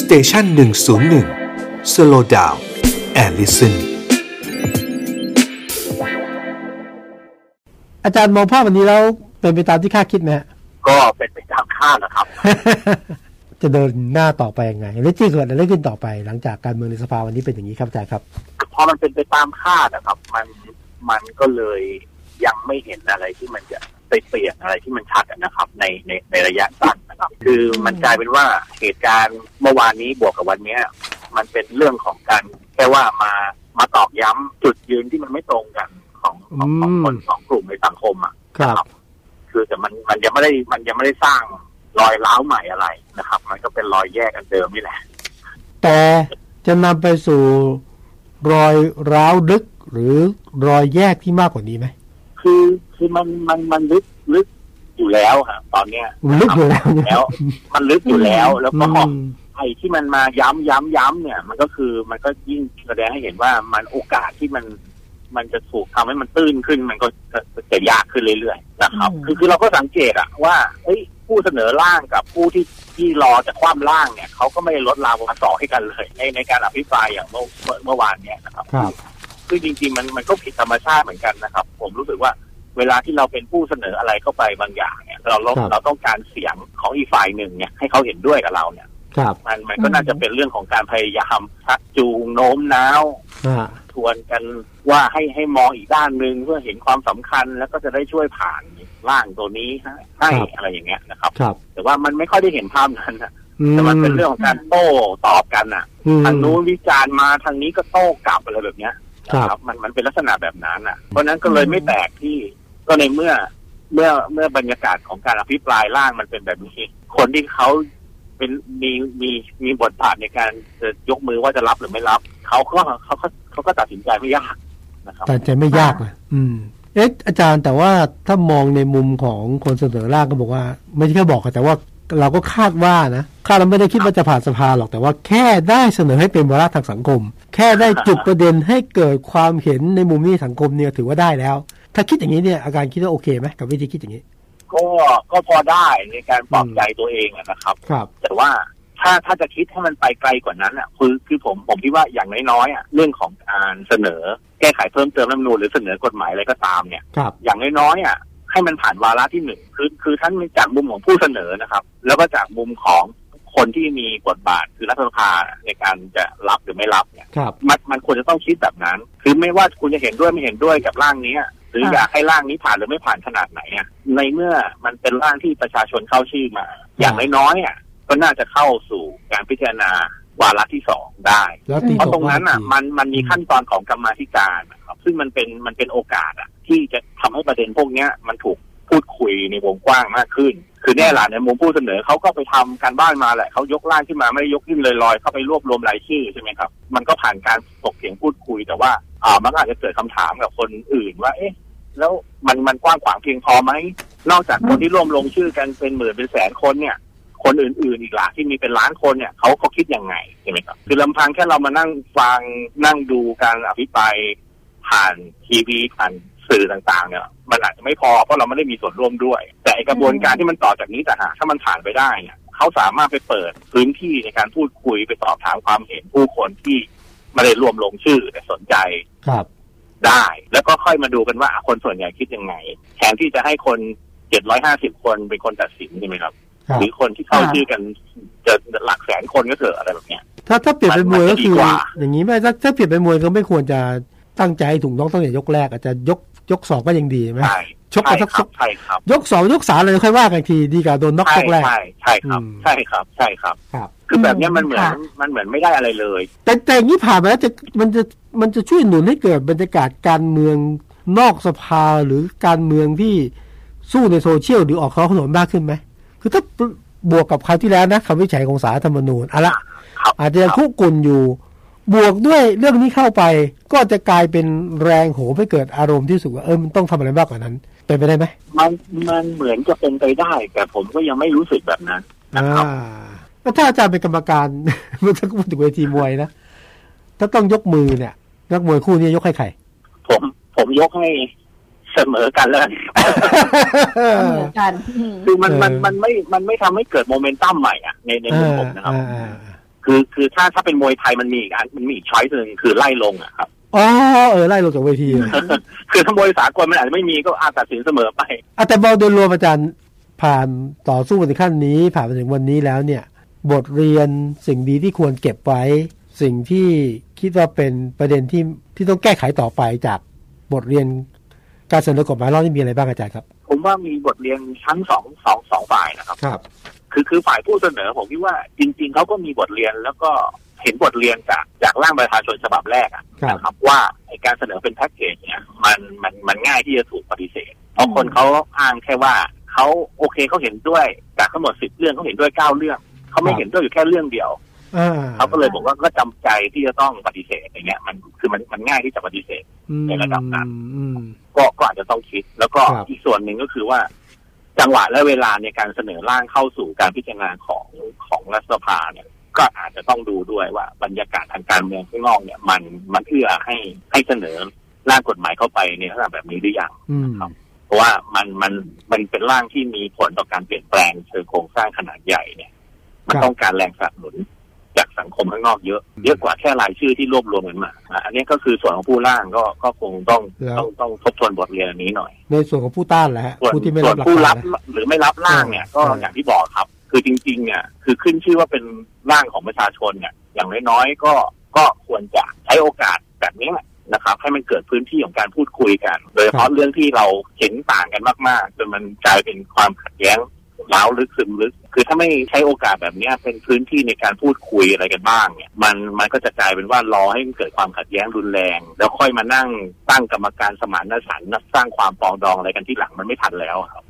station หนึ่งศูนย์หนึ่ง slow down and listen อาจารย์มองภาพวันนี้แล้วเป็นไปตามที่คาดคิดไหมฮะก็เป็นไปตามคาดนะครับ จะเดินหน้าต่อไปยังไงและที่เกิดอะไรขึ้นต่อไปหลังจากการเมืองในสภาวันนี้เป็นอย่างนี้ครับอาจารย์ครับพอมันเป็นไปตามคาดนะครับ มันมันก็เลยยังไม่เห็นอะไรที่มันจะไปเปลี่ยนอะไรที่มันชัดนะครับ ในในในระยะสั้นนะ ครับคือมันกลายเป็นว่าเหตุการณ์เมื่อวานนี้บวกกับวันเนี้ย มันเป็นเรื่องของการแค่ว่ามามาตอกย้ำจุดยืนที่มันไม่ตรงกันของของของคนสองกลุ่มในสังคมอะครับ คือแต่มันมันยังไม่ได้มันยังไม่ได้สร้างรอยร้าวใหม่อะไรนะครับ มันก็เป็นรอยแยกกันเดิมนี่แหละ แต่จะนำไปสู่รอยร้าวลึกหรือรอยแยกที่มากกว่านี้ไหมคือคือมันมันมันลึกลึก อยู่แล้วฮะตอนเนี้ยมันลึกอยู่แล้วแล้ว มันลึกอยู่แล้ว แล้วก็อืมไอ้ที่มันมาย้ำย้ำย้ำเนี่ย มันก็คือมันก็ยิ่งแสดงให้เห็นว่ามันโอกาสที่มันมันจะถูกทำให้มันตื้นขึ้น มันก็จะจะยากขึ้นเรื่อยๆนะครับอืมคือคือเราก็สังเกตอะว่าเอ้ยผู้เสนอร่างกับผู้ที่ที่รอจะคว่ำร่างเนี่ยเขาก็ไม่ได้ลดราวาสอให้กันเลยในในการอภิปรายอย่างเมื่อเมื่อเมื่อวานเนี่ยนะครับ ครับซึ่งจริงๆมันมันก็ผิดธรรมชาติเหมือนกันนะครับ ผมรู้สึกว่า เวลาที่เราเป็นผู้เสนออะไรเข้าไปบางอย่างเนี่ย เราเราครับเราต้องการเสียงของอีกฝ่ายหนึ่งเนี่ยให้เขาเห็นด้วยกับเราเนี่ยครับมันมันก็น่าจะเป็นเรื่องของการพยายามชักจูงโน้มน้าวอ่าทวนกันว่าให้ให้มองอีกด้านหนึ่งเพื่อเห็นความสำคัญแล้วก็จะได้ช่วยผ่านร่างตัวนี้ให้ให้อะไรอย่างเงี้ยนะครับครับ แต่ว่ามันไม่ค่อยได้เห็นภาพนั้นนะอืแต่มันเป็นเรื่องของการโต้ตอบกันอะอืมทางนู้นวิจารณ์มาทางนี้ก็โต้กลับอะไรแบบเนี้ยครับนะครับมันมันเป็นลักษณะแบบนั้นอะ เพราะฉะนั้นก็เลยไม่แปลกที่ ก็ในเมื่อเมื่อเมื่อบรรยากาศของการอภิปรายร่างมันเป็นแบบนี้ คนที่เขาเป็นมีมีมีบทบาทในการจะยกมือว่าจะรับหรือไม่รับเขาก็เขาก็เขาก็ตัดสินใจไม่ยากนะครับแต่จไม่ยากนะอืม เอ๊ะอาจารย์แต่ว่าถ้ามองในมุมของคนเสนอร่างก็บอกว่า ไม่ใช่แค่บอกแต่ว่าเราก็คาดว่านะคาดเราไม่ได้คิดว่าจะผ่านสภาหรอกแต่ว่าแค่ได้เสนอให้เป็นวาระทางสังคม แค่ได้จุดประเด็นให้เกิดความเห็นในมุมนี้สังคมเนี่ยถือว่าได้แล้ว ถ้าคิดอย่างนี้เนี่ยอาการคิดว่าโอเคไหมกับวิธีคิดอย่างนี้ ก็ก็พอได้ในการปลอบใจตัวเองอะนะครับ ครับ แต่ว่าถ้าถ้าจะคิดให้มันไปไกลกว่านั้นอะคือคือผมผมคิดว่าอย่างน้อยๆอะเรื่องของการเสนอ แก้ไขเพิ่มเติมรัฐธรรมนูญหรือเสนอกฎหมายอะไรก็ตามเนี่ย ครับ อย่างน้อยๆอะให้มันผ่านวาระที่หนึ่งคือคือทั้งจากมุมของผู้เสนอนะครับ แล้วก็จากมุมของคนที่มีบทบาทคือรัฐสภาในการจะรับหรือไม่รับเนี่ยครับ มันมันควรจะต้องคิดแบบนั้น คือไม่ว่าคุณจะเห็นด้วยไม่เห็นด้วยกับร่างเนี้ยห รือค่ะอยากให้ร่างนี้ผ่านหรือไม่ผ่านขนาดไหนอะในเมื่อมันเป็นร่างที่ประชาชนเข้าชื่อมา อย่างน้อยๆอะก็น่าจะเข้าสู่การพิจารณาวาระที่สองได้แล้วตีเพราะตตกรงนั้นอะทีมันมันมีขั้นตอนของกรรมาธิการนะครับซึ่งมันเป็นมันเป็นโอกาสอะ ที่จะทำให้ประเด็นพวกเนี้ย มันถูกพูดคุยในวงกว้างมากขึ้น คือแน่ละในมุมผู้เสนอเขาก็ไปทำการบ้านมาแหละเขายกร่างขึ้นมาไม่ได้ยกขึ้นลอยๆเข้าไปรวบรวมรายชื่อใช่ไหมครับ มันก็ผ่านการตกเถียงพูดคุยแต่ว่าอ่ามันก็อาจจะเกิดคำถามกับคนอื่นว่า เอ๊ะ แล้วมันมันกว้างขวางเพียงพอไหม นอกจากคนที่ร่วมลงชื่อกันเป็นหมื่นเป็นแสนคนเนี่ย คนอื่นๆอีกล่ะที่มีเป็นล้านคนเนี่ยเขาเขาคิดยังไงใช่ไหมครับคือลำพังแค่เรามานั่งฟังนั่งดูการอภิปรายผ่านทีวีผ่านสื่อต่างๆ เนี่ย มันอาจจะไม่พอเพราะเราไม่ได้มีส่วนร่วมด้วย แต่ไอ้กระบวนการที่มันต่อจากนี้แต่หากถ้ามันผ่านไปได้เนี่ยเขาสามารถไปเปิดพื้นที่ในการพูดคุยไปสอบถามความเห็นผู้คนที่ไม่ได้รวมลงชื่อแต่สนใจครับ ได้ แล้วก็ค่อยมาดูกันว่าอะคนส่วนใหญ่คิดยังไงแทนที่จะให้คน750คนเป็นคนตัดสินใช่ไหมครับครับหรือคนที่เข้าค่ะชื่อกันจะหลักแสนคนก็เถอะอะไรแบบเนี้ยถ้าถ้าเปลี่ยนเป็นมวยมันก็คือมันจะดีกว่าอย่างนี้ไม่ถ้าถ้าเปลี่ยนเป็นมวยก็ไม่ควรจะตั้งใจให้ถูกต้องตั้งแต่ยกแรกอาจจะยก ยกสองก็ยังดีไหมใช่ชกกันใช่สักครับใช่ครับ ยกสองยกสามเลยค่อยว่ากันอีกทีดีกว่าโดนน็อกใช่ยกแรกใช่ใช่ครับอืมใช่ครับ ใช่ครับครับคือแบบเนี้ยมันเหมือนค่ะมันเหมือนไม่ได้อะไรเลย แต่แต่อย่างนี้ผ่านมาแล้วจะมันจะมันจะช่วยหนุนให้เกิดบรรยากาศการเมืองนอกสภาหรือการเมืองที่สู้ในโซเชียลหรือออกท้องถนนมากขึ้นไหมคือถ้าบวกกับคราวที่แล้วนะคำวิจัยของสารรัฐธรรมนูญอะละครับอาจจะยังคุกกุ่นอยู่ บวกด้วยเรื่องนี้เข้าไปก็จะกลายเป็นแรงโหมให้เกิดอารมณ์ที่รู้สุว่าเออมันต้องทำอะไรมากกว่านั้น เป็นไปได้ไหมมันมันเหมือนจะเป็นไปได้ แต่ผมก็ยังไม่รู้สึกแบบนั้นนะครับอ่าแล้วถ้าอาจารย์เป็นกรรมการเมื่อสักครู่ถึงเวทีมวยนะถ้าต้องยกมือเนี่ย นักมวยคู่นี้ยกให้ใครผมผมยกให้เสมอกันแล้วกันเหมือนกันอืมคือมันเออมันมันไม่มันไม่ทำให้เกิดโมเมนตัมใหม่อะในในมุมผมนะครับอ่าอ่าอ่า คือคือถ้าถ้าเป็นมวยไทยมันมีอีกอันมันมีอีก choice หนึ่งคือไล่ลงอะครับอ๋อเออไล่ลงจากเวทีเลยคือถ้ามวยสากลมันอาจจะไม่มีก็อาจตัดสินเสมอไปอะแต่มองโดยรวมอาจารย์ผ่านต่อสู้มาถึงขั้นนี้ ผ่านมาถึงวันนี้แล้วเนี่ย บทเรียนสิ่งดีที่ควรเก็บไว้ สิ่งที่คิดว่าเป็นประเด็นที่ที่ต้องแก้ไขต่อไปจากบทเรียนการเสนอกฎหมายรอบนี้มีอะไรบ้างอาจารย์ครับ ผมว่ามีบทเรียนทั้งสองสองสองฝ่ายนะครับครับ คือคือฝ่ายผู้เสนอผมคิดว่าจริง ๆเขาก็มีบทเรียนแล้วก็เห็นบทเรียนจากจากร่างประชาชนฉบับแรกอะครับนะครับว่าไอ้การเสนอเป็นแพ็กเกจเนี่ยมันมันมันง่ายที่จะถูกปฏิเสธ เพราะคนเขาอ้างแค่ว่าเขาโอเคเขาเห็นด้วยจากทั้งหมดสิบเรื่องเขาเห็นด้วยเก้าเรื่องเขาไม่เห็นด้วยอยู่แค่เรื่องเดียวอ่าเขาก็เลยบอกว่าก็จำใจที่จะต้องปฏิเสธอย่างเงี้ย มันคือมันมันง่ายที่จะปฏิเสธอืมในระดับนั้นอืมก็ก็อาจจะต้องคิด แล้วก็ครับอีกส่วนหนึ่งก็คือว่า จังหวะและเวลาในการเสนอร่างเข้าสู่การพิจารณาของของรัฐสภาเนี่ยก็อาจจะต้องดูด้วยว่าบรรยากาศทางการเมืองข้างนอกเนี่ยมันมันเอื้อให้ให้เสนอร่างกฎหมายเข้าไปในลักษณะแบบนี้หรือยังอืมครับเพราะว่ามันมันมันเป็นร่างที่มีผลต่อการเปลี่ยนแปลงเชิงโครงสร้างขนาดใหญ่เนี่ย มันครับต้องการแรงสนับสนุนจาก สังคมข้างนอกเยอะ เยอะกว่าแค่รายชื่อที่รวบรวมกันมาอะอันนี้ก็คือส่วนของผู้ร่างก็ก็คงต้องแล้วต้องต้องทบทวนบทเรียนอันนี้หน่อย ในส่วนของผู้ต้านแหละฮะส่วนผู้ที่ไม่ส่รัวบนหลักผู้การัรบนะหรือไม่รับร่างเนี่ยก็ใช่อย่างที่บอกครับ คือจริงๆเนี่ยคือขึ้นชื่อว่าเป็นร่างของประชาชนเนี่ยอย่างน้อยๆก็ก็ควรจะใช้โอกาสแบบนี้นะครับให้มันเกิดพื้นที่ของการพูดคุยกัน โดยเฉพาะเรื่องที่เราเห็นต่างกันมากๆจนมันกลายเป็นความขัดแย้ง ล้าวลึกซึมลึก คือถ้าไม่ใช้โอกาสแบบนี้เป็นพื้นที่ในการพูดคุยอะไรกันบ้างเนี่ยมันมันก็จะกลายเป็นว่ารอให้มันเกิดความขัดแย้งรุนแรง แล้วค่อยมานั่งตั้งกรรมการสมานฉันท์สร้างความปองดองอะไรกันที่หลังมันไม่ทันแล้วครับ